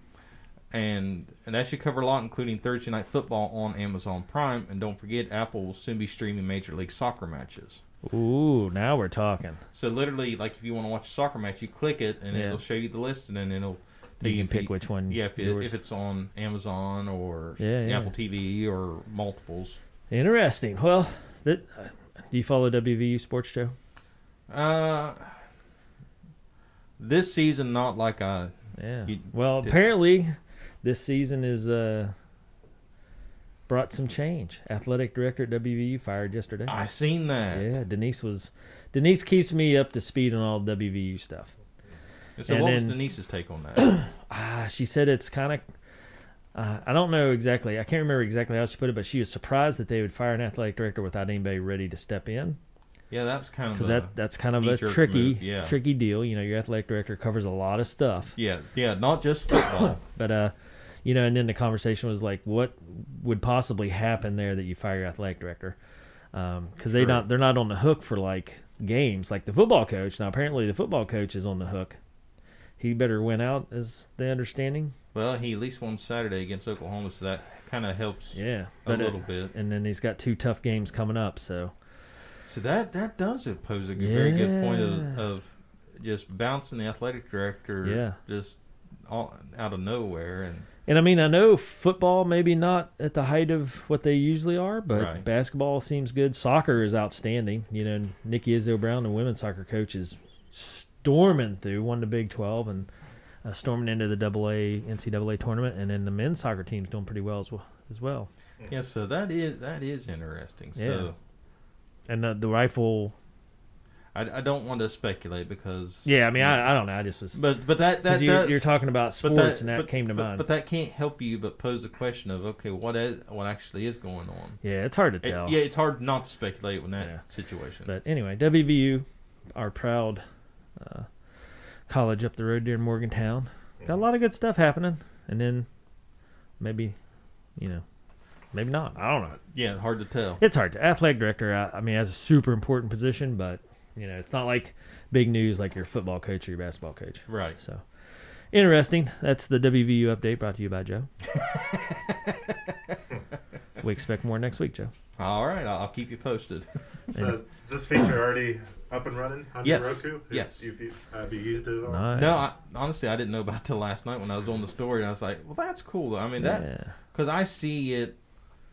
And and that should cover a lot, including Thursday Night Football on Amazon Prime. And don't forget, Apple will soon be streaming Major League Soccer matches. Ooh, now we're talking. So literally, like if you want to watch a soccer match, you click it, and Yeah. it'll show you the list, and then it'll You can pick which one. yeah, if, it, if it's on Amazon or Yeah, yeah. Apple TV or multiples. Interesting. Well, that, uh, do you follow WVU Sports Show? Uh, this season, not like I. Yeah. Well, did- apparently, this season is uh brought some change. Athletic director at WVU fired yesterday. I seen that. yeah, Denise was. Denise keeps me up to speed on all WVU stuff. So And what was Denise's take on that? Ah, she said it's kind of. Uh, I don't know exactly. I can't remember exactly how she put it, but she was surprised that they would fire an athletic director without anybody ready to step in. yeah, that's kind of because that that's kind of a tricky yeah. tricky deal. You know, your athletic director covers a lot of stuff, yeah, yeah, not just football. but uh, you know, and then the conversation was like, what would possibly happen there that you fire your athletic director? Because they Sure. not they're not on the hook for like games like the football coach. Now apparently the football coach is on the hook. He better win out, is the understanding. well, he at least won Saturday against Oklahoma, so that kind of helps Yeah, a uh, little bit. and then he's got two tough games coming up. So So that that does pose a g- very good point of, of just bouncing the athletic director Yeah. just all, out of nowhere and And I mean, I know football maybe not at the height of what they usually are, but Right. basketball seems good. Soccer is outstanding. You know, Nikki Izzo Brown, the women's soccer coach, is storming through, won the Big 12 and uh, storming into the Double A NCAA tournament, and then the men's soccer team's doing pretty well as well. As well. yeah. So that is that is interesting. So And the, the rifle, I, I don't want to speculate because yeah, I mean, I, I don't know. I just was. but but that that you, does, you're talking about sports, and that but- came to but, mind. But that can't help you but pose the question of okay, what is, what actually is going on? yeah, it's hard to It- tell. yeah, it's hard not to speculate in that Yeah. situation. But anyway, WVU, our proud uh, college up the road there in Morgantown, got a lot of good stuff happening. And then maybe, you know, maybe not. I don't know. yeah, hard to tell. It's hard to athletic director. I, I mean, that's a super important position, but you know, it's not like big news like your football coach or your basketball coach. Right. So interesting. That's the WVU update brought to you by Joe. We expect more next week, Joe. All right, I'll, I'll keep you posted. So is this feature already up and running on Yes. your Roku? Yes. Have you, have you used it at all? Nice. No, I, honestly, I didn't know about it till last night when I was doing the story, and I was like, "Well, that's cool." I mean, that Yeah. because I see it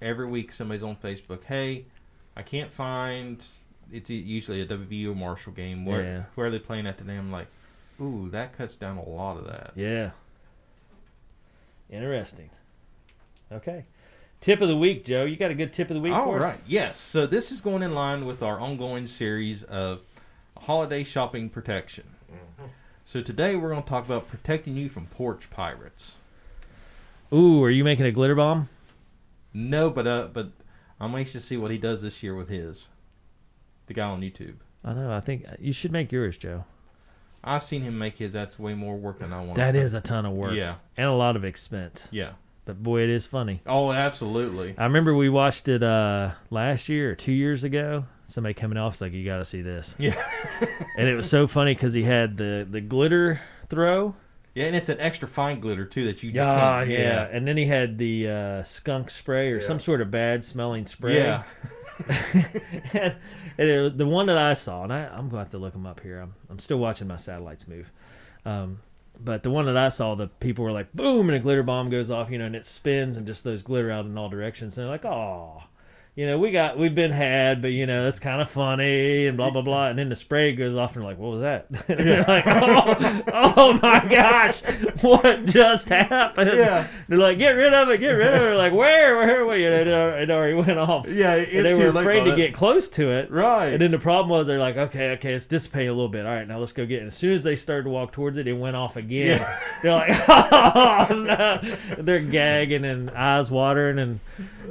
every week. Somebody's on Facebook. Hey, I can't find. It's usually a WVU or Marshall game. Where Yeah. where are they playing at today? I'm like, ooh, that cuts down a lot of that. Yeah. Interesting. Okay. Tip of the week, Joe. You got a good tip of the week All for us? right, yes. So this is going in line with our ongoing series of holiday shopping protection. Mhm. So today we're going to talk about protecting you from porch pirates. Ooh, are you making a glitter bomb? No, but uh, but I'm anxious to see what he does this year with his. The guy on YouTube. I know. I think you should make yours, Joe. I've seen him make his. That's way more work than I want. That is a ton of work. Yeah, And a lot of expense. yeah. But boy, it is funny. Oh, absolutely. I remember we watched it uh, last year or two years ago. Somebody coming off was like, "You got to see this," Yeah. and it was so funny because he had the the glitter throw. yeah, and it's an extra fine glitter too that you just Yeah, can't. yeah, and then he had the uh, skunk spray or Yeah. some sort of bad smelling spray. Yeah. And it, the one that I saw, and I, I'm going to have to look them up here. I'm, I'm still watching my satellites move. Um, but the one that I saw, the people were like, boom, and a glitter bomb goes off, you know, and it spins and just those glitter out in all directions. And they're like, oh, you know, we got, we've been had, but, you know, that's kind of funny and blah, blah, blah. And then the spray goes off and they're like, what was that? And they're like, oh, oh my gosh, what just happened? Yeah. They're like, get rid of it, get rid of it. Like, where, where, where? You know, it already went off. Yeah, it's And they were afraid to get close to it. right. And then the problem was they're like, okay, okay, it's dissipating a little bit. All right, now let's go get it. And As soon as they started to walk towards it, it went off again. Yeah. They're like, oh no. They're gagging and eyes watering, and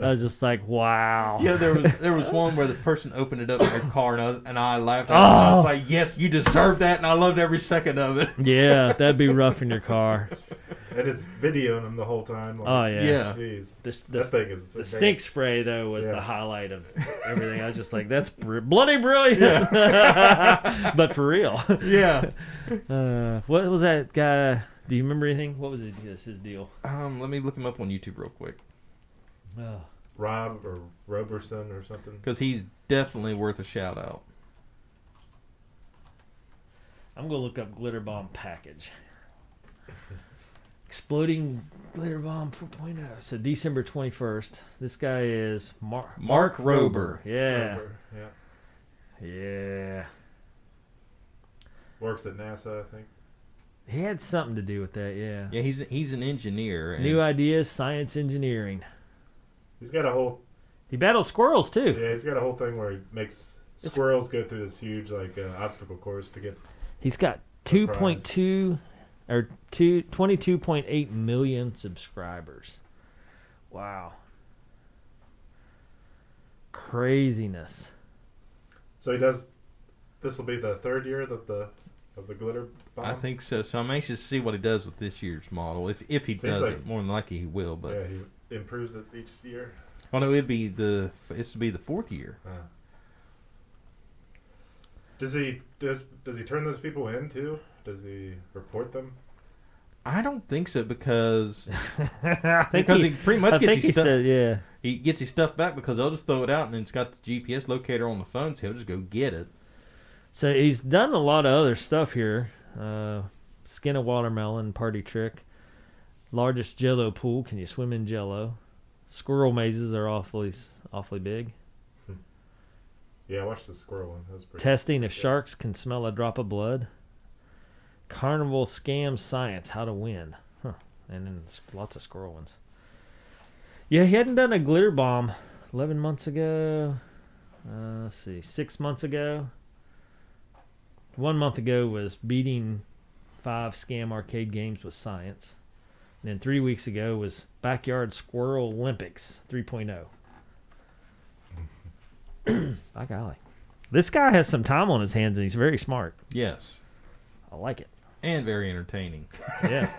I was just like, wow. yeah, there was there was one where the person opened it up in their car and I, and I laughed. At it. I Oh. was like, "Yes, you deserve that," and I loved every second of it. Yeah, that'd be rough in your car. And it's videoing them the whole time. Like, Oh yeah. Yeah. Jeez. This, That thing is the advanced. stink spray though was Yeah. the highlight of everything. I was just like, that's br- bloody brilliant, Yeah. but for real. Yeah. Uh, what was that guy? Do you remember anything? What was it, his, his deal? Um, let me look him up on YouTube real quick Oh. Rob or Roberson or something. because he's definitely worth a shout out. I'm gonna look up glitter bomb package. Exploding glitter bomb 4.0. So December 21st. This guy is Mar- Mark Rober. Yeah, Rober, Yeah. yeah. Works at NASA, I think. He had something to do with that. Yeah. Yeah, he's he's an engineer. New ideas, science, engineering. He's got a whole He battles squirrels too. yeah. He's got a whole thing where he makes It's- squirrels go through this huge like uh, obstacle course to get. He's got two point two or two, 22.8 million subscribers. Wow. Craziness. So he does. This will be the third year that the of the glitter bomb. I think so. So I'm anxious to see what he does with this year's model. If if he Seems does like- it, more than likely he will. But Yeah, he improves it each year. oh no, it'd be the it's to be the fourth year. Uh. Does he does does he turn those people in too? Does he report them? I don't think so because because he, pretty much I gets think his he stuff. said, yeah. he gets his stuff back because they'll just throw it out and it's got the GPS locator on the phone, so he'll just go get it. So he's done a lot of other stuff here. Uh, skin a watermelon, party trick. Largest Jello pool. Can you swim in Jello? Squirrel mazes are awfully awfully big. Yeah, I watched the squirrel one. That was pretty. Testing if sharks can smell a drop of blood. Carnival scam science, how to win. Huh. And then lots of squirrel ones. Yeah, he hadn't done a glitter bomb 11 months ago. Uh, let's see, six months ago. One month ago was beating five scam arcade games with science. And then three weeks ago was Backyard Squirrel Olympics oh. 3.0. By golly. This guy has some time on his hands and he's very smart. Yes, I like it. and very entertaining. Yeah.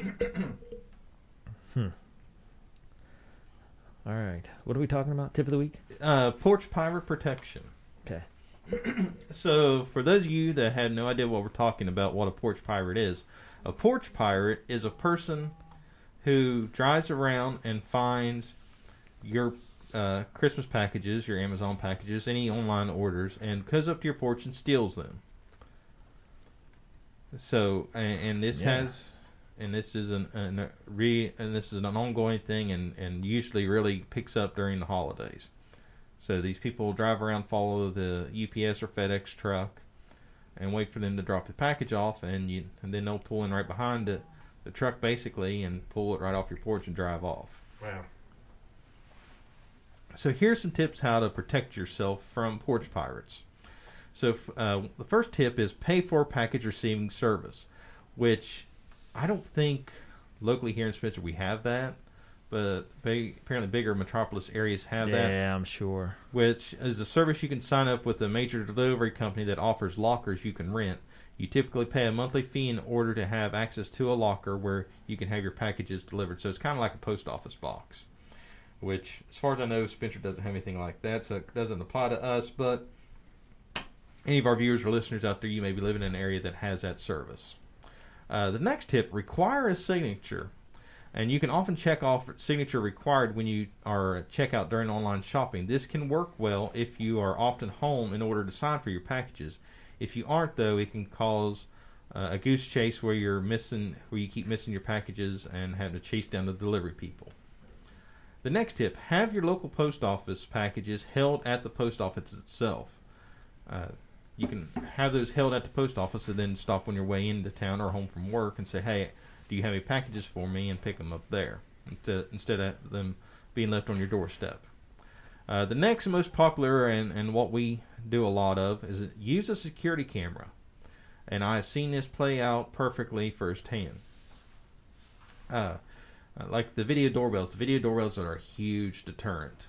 hmm. All right. What are we talking about? Tip of the week? uh, porch pirate protection. Okay. So, for those of you that had no idea what we're talking about, what a porch pirate is, a porch pirate is a person who drives around and finds your uh, Christmas packages, your Amazon packages, any online orders, and goes up to your porch and steals them. So, and, and this Yeah. has, and this is an, an re, and this is an ongoing thing, and and usually really picks up during the holidays. So these people drive around, follow the UPS or FedEx truck, and wait for them to drop the package off, and you and then they'll pull in right behind the, the truck basically and pull it right off your porch and drive off. Wow. So here's some tips how to protect yourself from porch pirates. So f- uh, the first tip is pay for package receiving service, which I don't think locally here in Spencer we have that, but big, apparently bigger metropolis areas have that. yeah, I'm sure. which is a service you can sign up with a major delivery company that offers lockers you can rent. You typically pay a monthly fee in order to have access to a locker where you can have your packages delivered. So it's kind of like a post office box, which, as far as I know, Spencer doesn't have anything like that, so it doesn't apply to us. But any of our viewers or listeners out there, you may be living in an area that has that service. Uh, the next tip require a signature. And you can often check off signature required when you are checkout during online shopping. This can work well if you are often home in order to sign for your packages. If you aren't, though, it can cause uh, a goose chase where you're missing, where you keep missing your packages and having to chase down the delivery people. The next tip: have your local post office packages held at the post office itself. Uh, you can have those held at the post office and then stop on your way into town or home from work and say, "Hey, do you have any packages for me?" and pick them up there instead of them being left on your doorstep. Uh, the next most popular and, and what we do a lot of is use a security camera, and I've seen this play out perfectly firsthand. Uh, like the video doorbells, the video doorbells are a huge deterrent.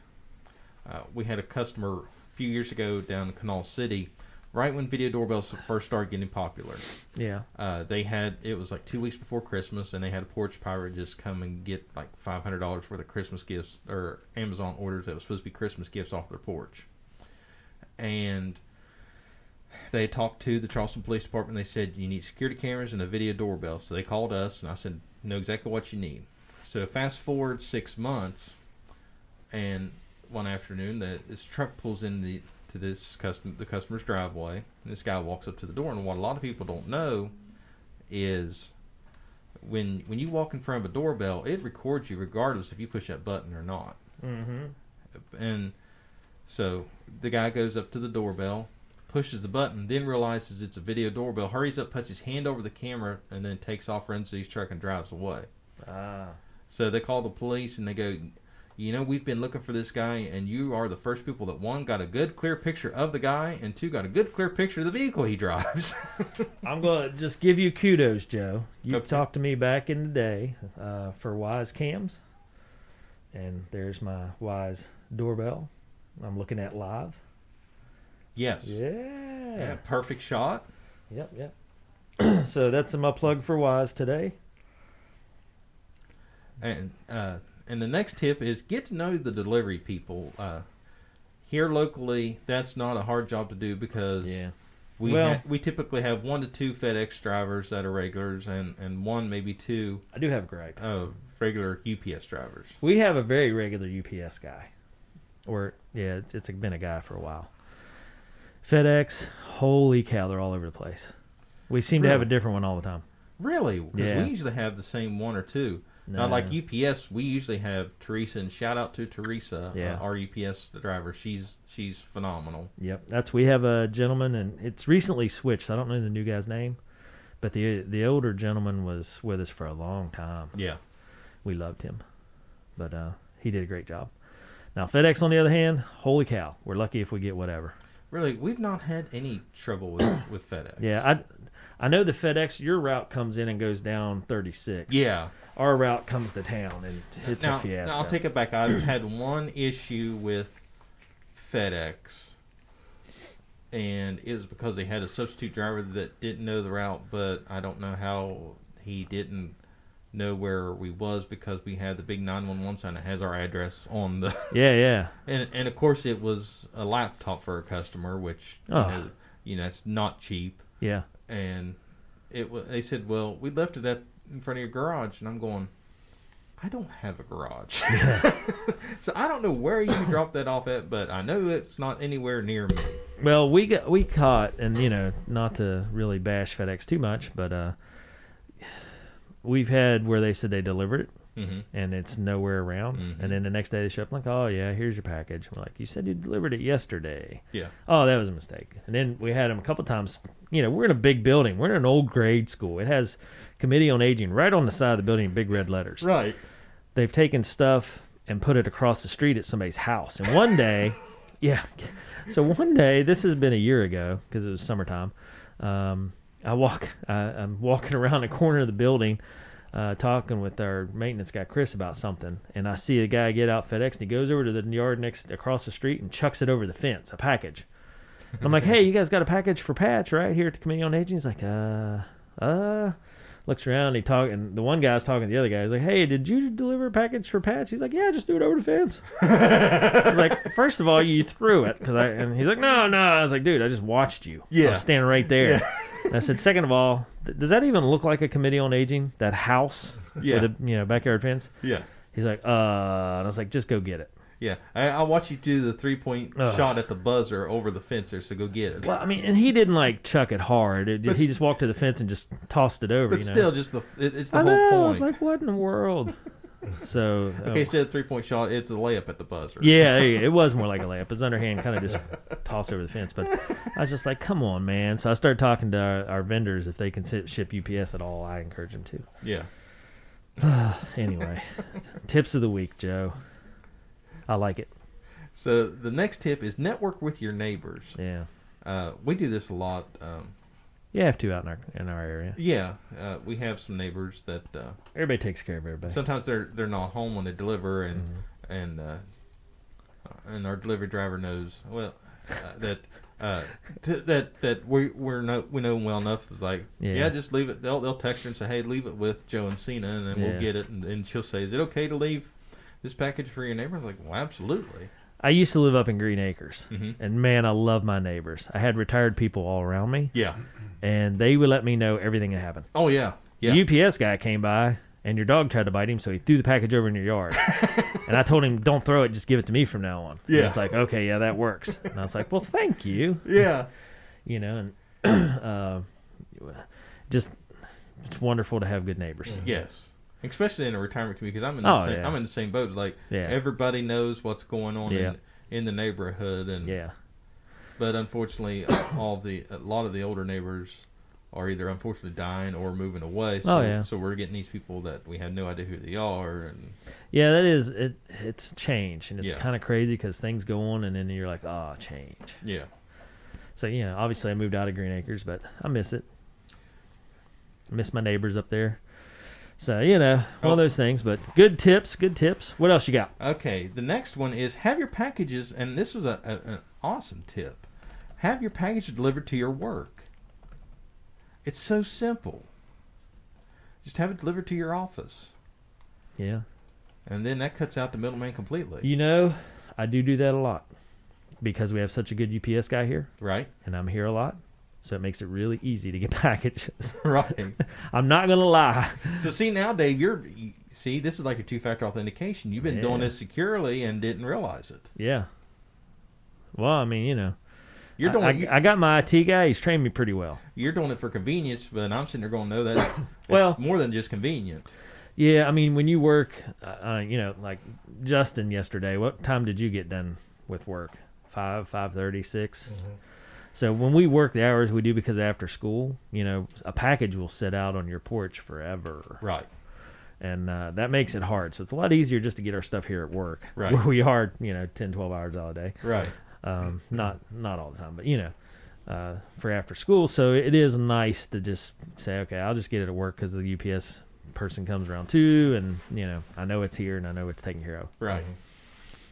Uh, we had a customer a few years ago down in Canal City right when video doorbells first started getting popular. Yeah. Uh, they had it was like two weeks before Christmas, and they had a porch pirate just come and get like five hundred dollars worth of Christmas gifts or Amazon orders that was supposed to be Christmas gifts off their porch. And they talked to the Charleston Police Department. They said you need security cameras and a video doorbell. So they called us, and I said know exactly what you need. So fast forward six months, and one afternoon, the, this truck pulls in the this custom the customer's driveway. And this guy walks up to the door, and what a lot of people don't know is when when you walk in front of a doorbell, it records you regardless if you push that button or not. Mm-hmm. And so the guy goes up to the doorbell, pushes the button, then realizes it's a video doorbell, hurries up, puts his hand over the camera, and then takes off, runs to his truck, and drives away. Ah. So they call the police and they go, you know, we've been looking for this guy, and you are the first people that one got a good clear picture of the guy, and two got a good clear picture of the vehicle he drives. I'm going to just give you kudos, Joe. You Okay. talked to me back in the day uh, for Wyze cams, and there's my Wyze doorbell. I'm looking at live. yes. Yeah. Yeah, perfect shot. Yep. Yep. so that's my plug for Wyze today. And uh, and the next tip is get to know the delivery people. Uh, here locally, that's not a hard job to do because we Well- ha- we typically have one to two FedEx drivers that are regulars, and and one maybe two I do have a gripe. uh, regular UPS drivers. We have a very regular UPS guy, or yeah, it's, it's been a guy for a while. FedEx, holy cow, they're all over the place. We seem to have a different one all the time. Really? Because Yeah. we usually have the same one or two. Not like UPS. We usually have Teresa, and shout out to Teresa, Yeah. uh, our UPS driver. She's she's phenomenal. Yep, that's we have a gentleman, and it's recently switched. I don't know the new guy's name, but the the older gentleman was with us for a long time. Yeah. We loved him, but uh, he did a great job. Now FedEx, on the other hand, holy cow, we're lucky if we get whatever. Really, we've not had any trouble with with FedEx. Yeah, I I know the FedEx your route comes in and goes down 36. Yeah. our route comes to town and it's now, a fiasco. now I'll take it back. I've had one issue with FedEx, and it was because they had a substitute driver that didn't know the route, but I don't know how he didn't know where we was because we had the big 911 sign that has our address on the Yeah, yeah. and and of course it was a laptop for a customer which you, Oh. know, you know it's not cheap Yeah. and it wa they said well we left it at in front of your garage and i'm going i don't have a garage so i don't know where you dropped that off at but i know it's not anywhere near me Well, we got we caught, and you know, not to really bash FedEx too much, but uh, we've had where they said they delivered it hmm and it's nowhere around, Mhm. and then the next day they show up like, oh yeah, here's your package. We're like, you said you delivered it yesterday. yeah Oh, that was a mistake. And then we had them a couple times. You know, we're in a big building. We're in an old grade school. It has Committee on Aging right on the side of the building in big red letters. right they've taken stuff and put it across the street at somebody's house. And one day, yeah, so one day, this has been a year ago because it was summertime. Um, I walk, I, I'm walking around the corner of the building, uh, talking with our maintenance guy Chris about something, and I see a guy get out FedEx, and he goes over to the yard next across the street and chucks it over the fence, a package. I'm like, hey, you guys got a package for Patch right here at the Committee on Aging? He's like, uh, uh. Looks around, he talk, and the one guy's talking to the other guy. He's like, "Hey, did you deliver a package for Patch?" He's like, "Yeah, just threw it over the fence." I was like, first of all, you threw it because I and he's like, no, no. I was like, dude, I just watched you. I Yeah. was standing right there. And I said, second of all, th- does that even look like a committee on aging? That house Yeah. with the you know backyard fence. Yeah. He's like, uh, and I was like, just go get it. Yeah. I, I'll watch you do the three point Ugh. shot at the buzzer over the fence there, so go get it. Well, I mean, and he didn't like chuck it hard. It, But he just walked to the fence and just tossed it over. but you know? still, just the it, it's the I whole know. I was like, what in the world? so okay, oh. instead of three point shot, it's a layup at the buzzer. Yeah, there you go. it was more like a layup. His underhand kind of just tossed over the fence. But I was just like, come on, man. So I started talking to our, our vendors if they can ship UPS at all. I encourage them to. Yeah. anyway, tips of the week, Joe. I like it. So the next tip is network with your neighbors. Yeah, Uh, we do this a lot. Um, you have to out in our in our area. yeah, uh, we have some neighbors that uh, Everybody takes care of everybody. sometimes they're they're not home when they deliver, and Mhm. and uh, and our delivery driver knows well uh, that. Uh, t- that that we we're no, we know them well enough. It's like Yeah. yeah. just leave it. They'll they'll text her and say, hey, leave it with Joe and Cena, and then Yeah. we'll get it. And, and she'll say, is it okay to leave this package for your neighbor? Like, well, absolutely. I used to live up in Green Acres, Mhm. and man, I love my neighbors. I had retired people all around me, Yeah. and they would let me know everything that happened. Oh yeah. Yeah. The UPS guy came by, and your dog tried to bite him, so he threw the package over in your yard. and I told him, "Don't throw it. Just give it to me from now on." Yeah. He's like, "Okay, yeah, that works." And I was like, "Well, thank you." yeah. You know, and uh, just it's wonderful to have good neighbors. Yes. Especially in a retirement community, because I'm in the Oh, same, yeah. I'm in the same boat. Like Yeah. everybody knows what's going on Yeah. in, in the neighborhood, and Yeah, but unfortunately, all the a lot of the older neighbors are either unfortunately dying or moving away. Oh, so, Oh, yeah. So we're getting these people that we have no idea who they are, and yeah, that is it. It's change, and it's Yeah. kind of crazy because things go on, and then you're like, "Oh, change." yeah, So you know, obviously, I moved out of Green Acres, but I miss it. I miss my neighbors up there. So you know, one Oh. of those things. But good tips, good tips. What else you got? Okay, the next one is have your packages, and this is a, a, an awesome tip. Have your package delivered to your work. It's so simple. Just have it delivered to your office, Yeah. and then that cuts out the middleman completely. You know, I do do that a lot because we have such a good UPS guy here, Right? and I'm here a lot, so it makes it really easy to get packages. Right. I'm not gonna lie. So see now, Dave, you're you, see this is like a two-factor authentication. You've been doing this securely and didn't realize it. Yeah. Well, I mean, you know, You're doing I, you, I got my IT guy. He's trained me pretty well. you're doing it for convenience, but I'm sitting there going, no, that it's Well- more than just convenient. Yeah, I mean, when you work, uh, uh, you know, like Justin yesterday. What time did you get done with work? Five, five thirty, six. So when we work the hours we do because after school, you know, a package will sit out on your porch forever, Right. and uh, that makes it hard. So it's a lot easier just to get our stuff here at work, Right. where we are, you know, 10, 12 hours all day. Right. Um, not not all the time, but you know, uh, for after school. So it is nice to just say, okay, I'll just get it at work because the UPS person comes around too, and you know, I know it's here and I know it's taken care of. Right.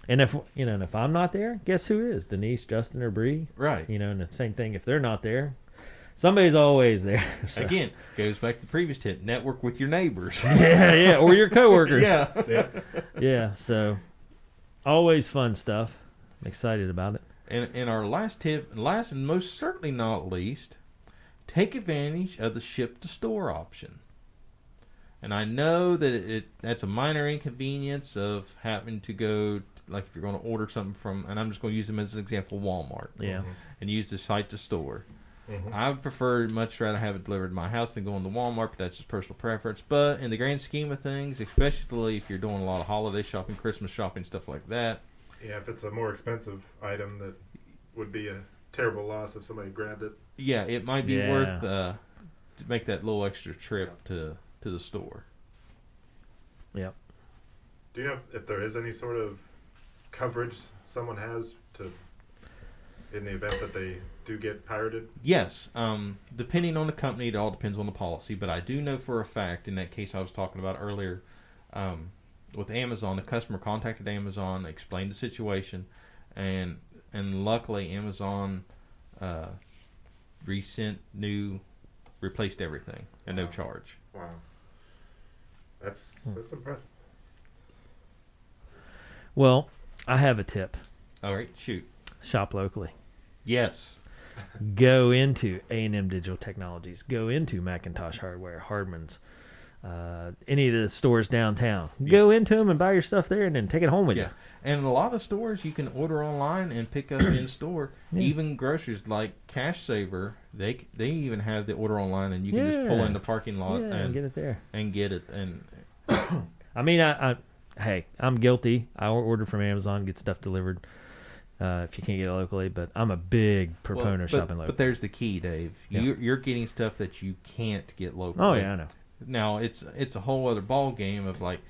And if you know, and if I'm not there, guess who is? Denise, Justin, or Bree? Right. You know, and the same thing. If they're not there, somebody's always there. So- Again, goes back to the previous tip: network with your neighbors. yeah, yeah, or your coworkers. yeah. Yeah. yeah. So always fun stuff. I'm excited about it. And, and our last tip, last and most certainly not least, take advantage of the ship to store option. And I know that it, that's a minor inconvenience of having to go, like if you're going to order something from, and I'm just going to use them as an example, Walmart, Yeah. and use the site to store. Mhm. I would prefer much rather have it delivered to my house than going to Walmart, but that's just personal preference. But in the grand scheme of things, especially if you're doing a lot of holiday shopping, Christmas shopping, stuff like that, Yeah, if it's a more expensive item, that would be a terrible loss if somebody grabbed it. yeah, it might be Yeah. worth uh, to make that little extra trip to to the store. Yep. Do you know if there is any sort of coverage someone has to, in the event that they do get pirated? Yes, um, depending on the company, it all depends on the policy. But I do know for a fact, in that case I was talking about earlier, um, with Amazon, the customer contacted Amazon, explained the situation, and and luckily Amazon uh, resent new, replaced everything at no charge. Wow. That's Hmm. that's impressive. Well, I have a tip. All right, shoot. Shop locally. Yes. Go into A&M Digital Technologies. Go into Macintosh Hardware, Hardman's, uh, any of the stores downtown. Go into them and buy your stuff there, and then take it home with you. Yeah. And a lot of the stores you can order online and pick up in store. Yeah. Even groceries like Cash Saver, they they even have the order online, and you can just pull in the parking lot Yeah, and get it there. and get it. And I mean, I, I hey, I'm guilty. I order from Amazon, get stuff delivered. Uh, if you can't get it locally, but I'm a big well, proponent of shopping local. but there's the key, Dave. Yeah. You're, you're getting stuff that you can't get locally. oh yeah, I know. Now it's it's a whole other ball game of like,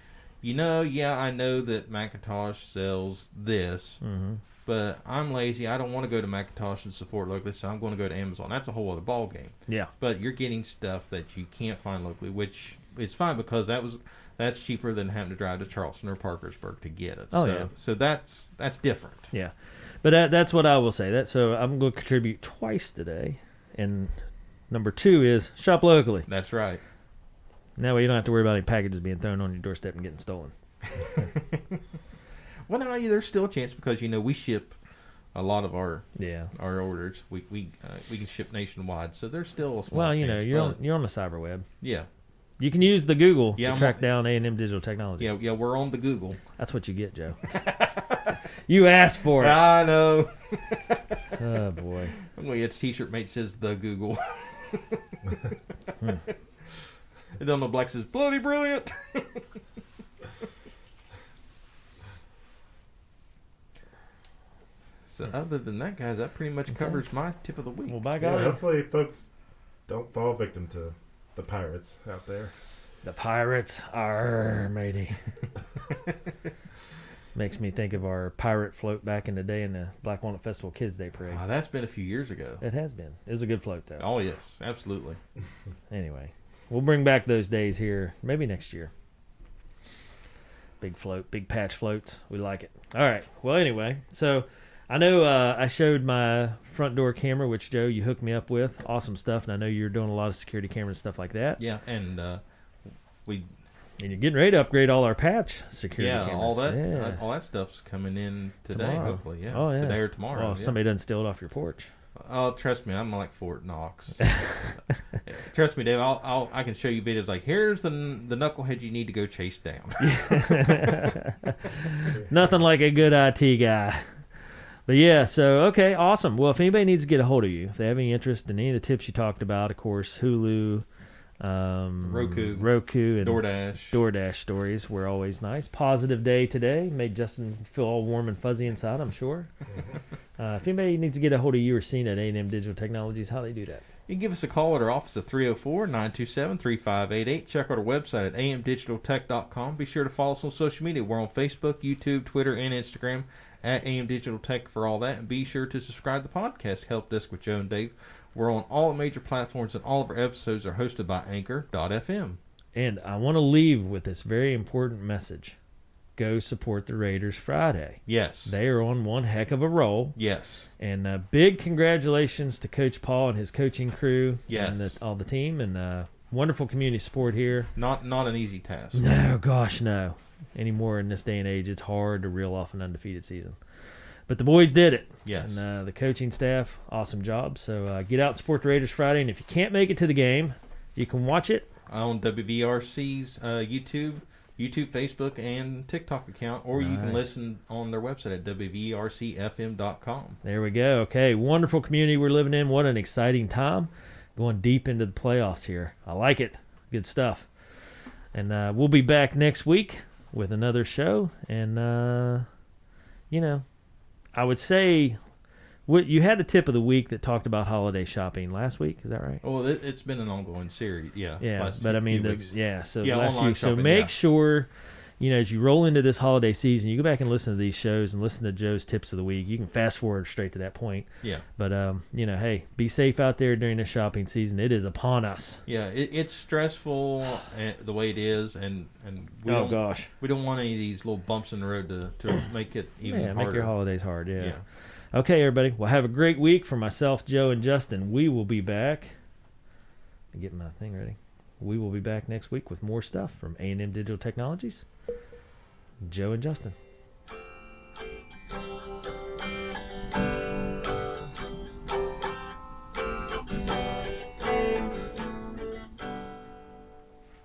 you know, yeah, I know that Macintosh sells this, hmm but I'm lazy. I don't want to go to Macintosh and support locally, so I'm going to go to Amazon. That's a whole other ball game. Yeah. But you're getting stuff that you can't find locally, which is fine because that was that's cheaper than having to drive to Charleston or Parkersburg to get it. Oh, so, yeah. So that's that's different. Yeah, but that, that's what I will say. That so I'm going to contribute twice today, and number two is shop locally. That's right. That way you don't have to worry about any packages being thrown on your doorstep and getting stolen. well, now there's still a chance because you know we ship a lot of our Yeah. our orders. We we uh, we can ship nationwide, so there's still a small Well, you know, you're on, you're on the cyber web. yeah You can use the Google Yeah, to I'm track on- down A and M Digital Technology. yeah yeah we're on the Google. That's what you get, Joe. You asked for it. I know. oh boy. I'm gonna get a T-shirt mate says the Google. Hmm. And then the black says bloody brilliant. so other than that, guys, that pretty much Okay. covers my tip of the week. Well, by Yeah, hopefully, folks don't fall victim to the pirates out there. the pirates are matey. Makes me think of our pirate float back in the day in the Black Walnut Festival Kids Day Parade. That's been a few years ago. It has been. It was a good float though. Oh yes, absolutely. Anyway, we'll bring back those days here maybe next year. Big float, big patch floats. We like it. All right. Well, anyway, so I know uh, I showed my front door camera, which Joe you hooked me up with. Awesome stuff, and I know you're doing a lot of security camera and stuff like that. Yeah, and uh, we And you're getting ready to upgrade all our patch security yeah cameras. all that Yeah. uh, all that stuff's coming in today. Tomorrow. Hopefully, yeah. Oh, yeah. Today or tomorrow. Well, if yeah. somebody doesn't steal it off your porch. Oh, trust me, I'm like Fort Knox. trust me, Dave. I'll, I'll I can show you videos like here's the the knucklehead you need to go chase down. Nothing like a good IT guy. But yeah, so okay, awesome. Well, if anybody needs to get a hold of you, if they have any interest in any of the tips you talked about, of course, Hulu, um, Roku. Roku, and DoorDash. DoorDash stories were always nice. Positive day today made Justin feel all warm and fuzzy inside. I'm sure. uh, if anybody needs to get a hold of you or seen at A&M Digital Technologies, how they do that? You can give us a call at our office at 304-927-3588. Check out our website at amdigitaltech.com. Be sure to follow us on social media. We're on Facebook, YouTube, Twitter, and Instagram at AM Digital Tech for all that. And be sure to subscribe to the podcast, Help Desk with Joe and Dave. We're on all major platforms, and all of our episodes are hosted by Anchor.fm. And I want to leave with this very important message. Go support the Raiders Friday. Yes. They are on one heck of a roll. yes. And uh, big congratulations to Coach Paul and his coaching crew Yes. and the, all the team and uh, wonderful community support here. Not not an easy task. No, gosh, no. Anymore in this day and age, it's hard to reel off an undefeated season. But the boys did it. Yes. And uh, the coaching staff, awesome job. So uh, get out and support the Raiders Friday. And if you can't make it to the game, you can watch it. on WVRC's uh, YouTube, YouTube, Facebook, and TikTok account, or you can listen on their website at WVRCFM.com. There we go. Okay, wonderful community we're living in. What an exciting time. Going deep into the playoffs here. I like it. Good stuff. And uh, we'll be back next week with another show. And, uh, you know, I would say what you had a tip of the week that talked about holiday shopping last week. Is that right? Well, it, it's been an ongoing series, yeah. Yeah, but I mean, the, yeah. So Yeah, last week. So make yeah. sure, you know, as you roll into this holiday season, you go back and listen to these shows and listen to Joe's tips of the week. You can fast forward straight to that point. yeah, But um, you know, hey, be safe out there during the shopping season. It is upon us. yeah. It, it's stressful uh, the way it is, and and we oh don't gosh, we don't want any of these little bumps in the road to, to make it even yeah, harder. make your holidays hard. Yeah. Yeah. Okay, everybody. Well, have a great week. For myself, Joe, and Justin, we will be back. Let me Get my thing ready. We will be back next week with more stuff from A and M Digital Technologies. Joe and Justin.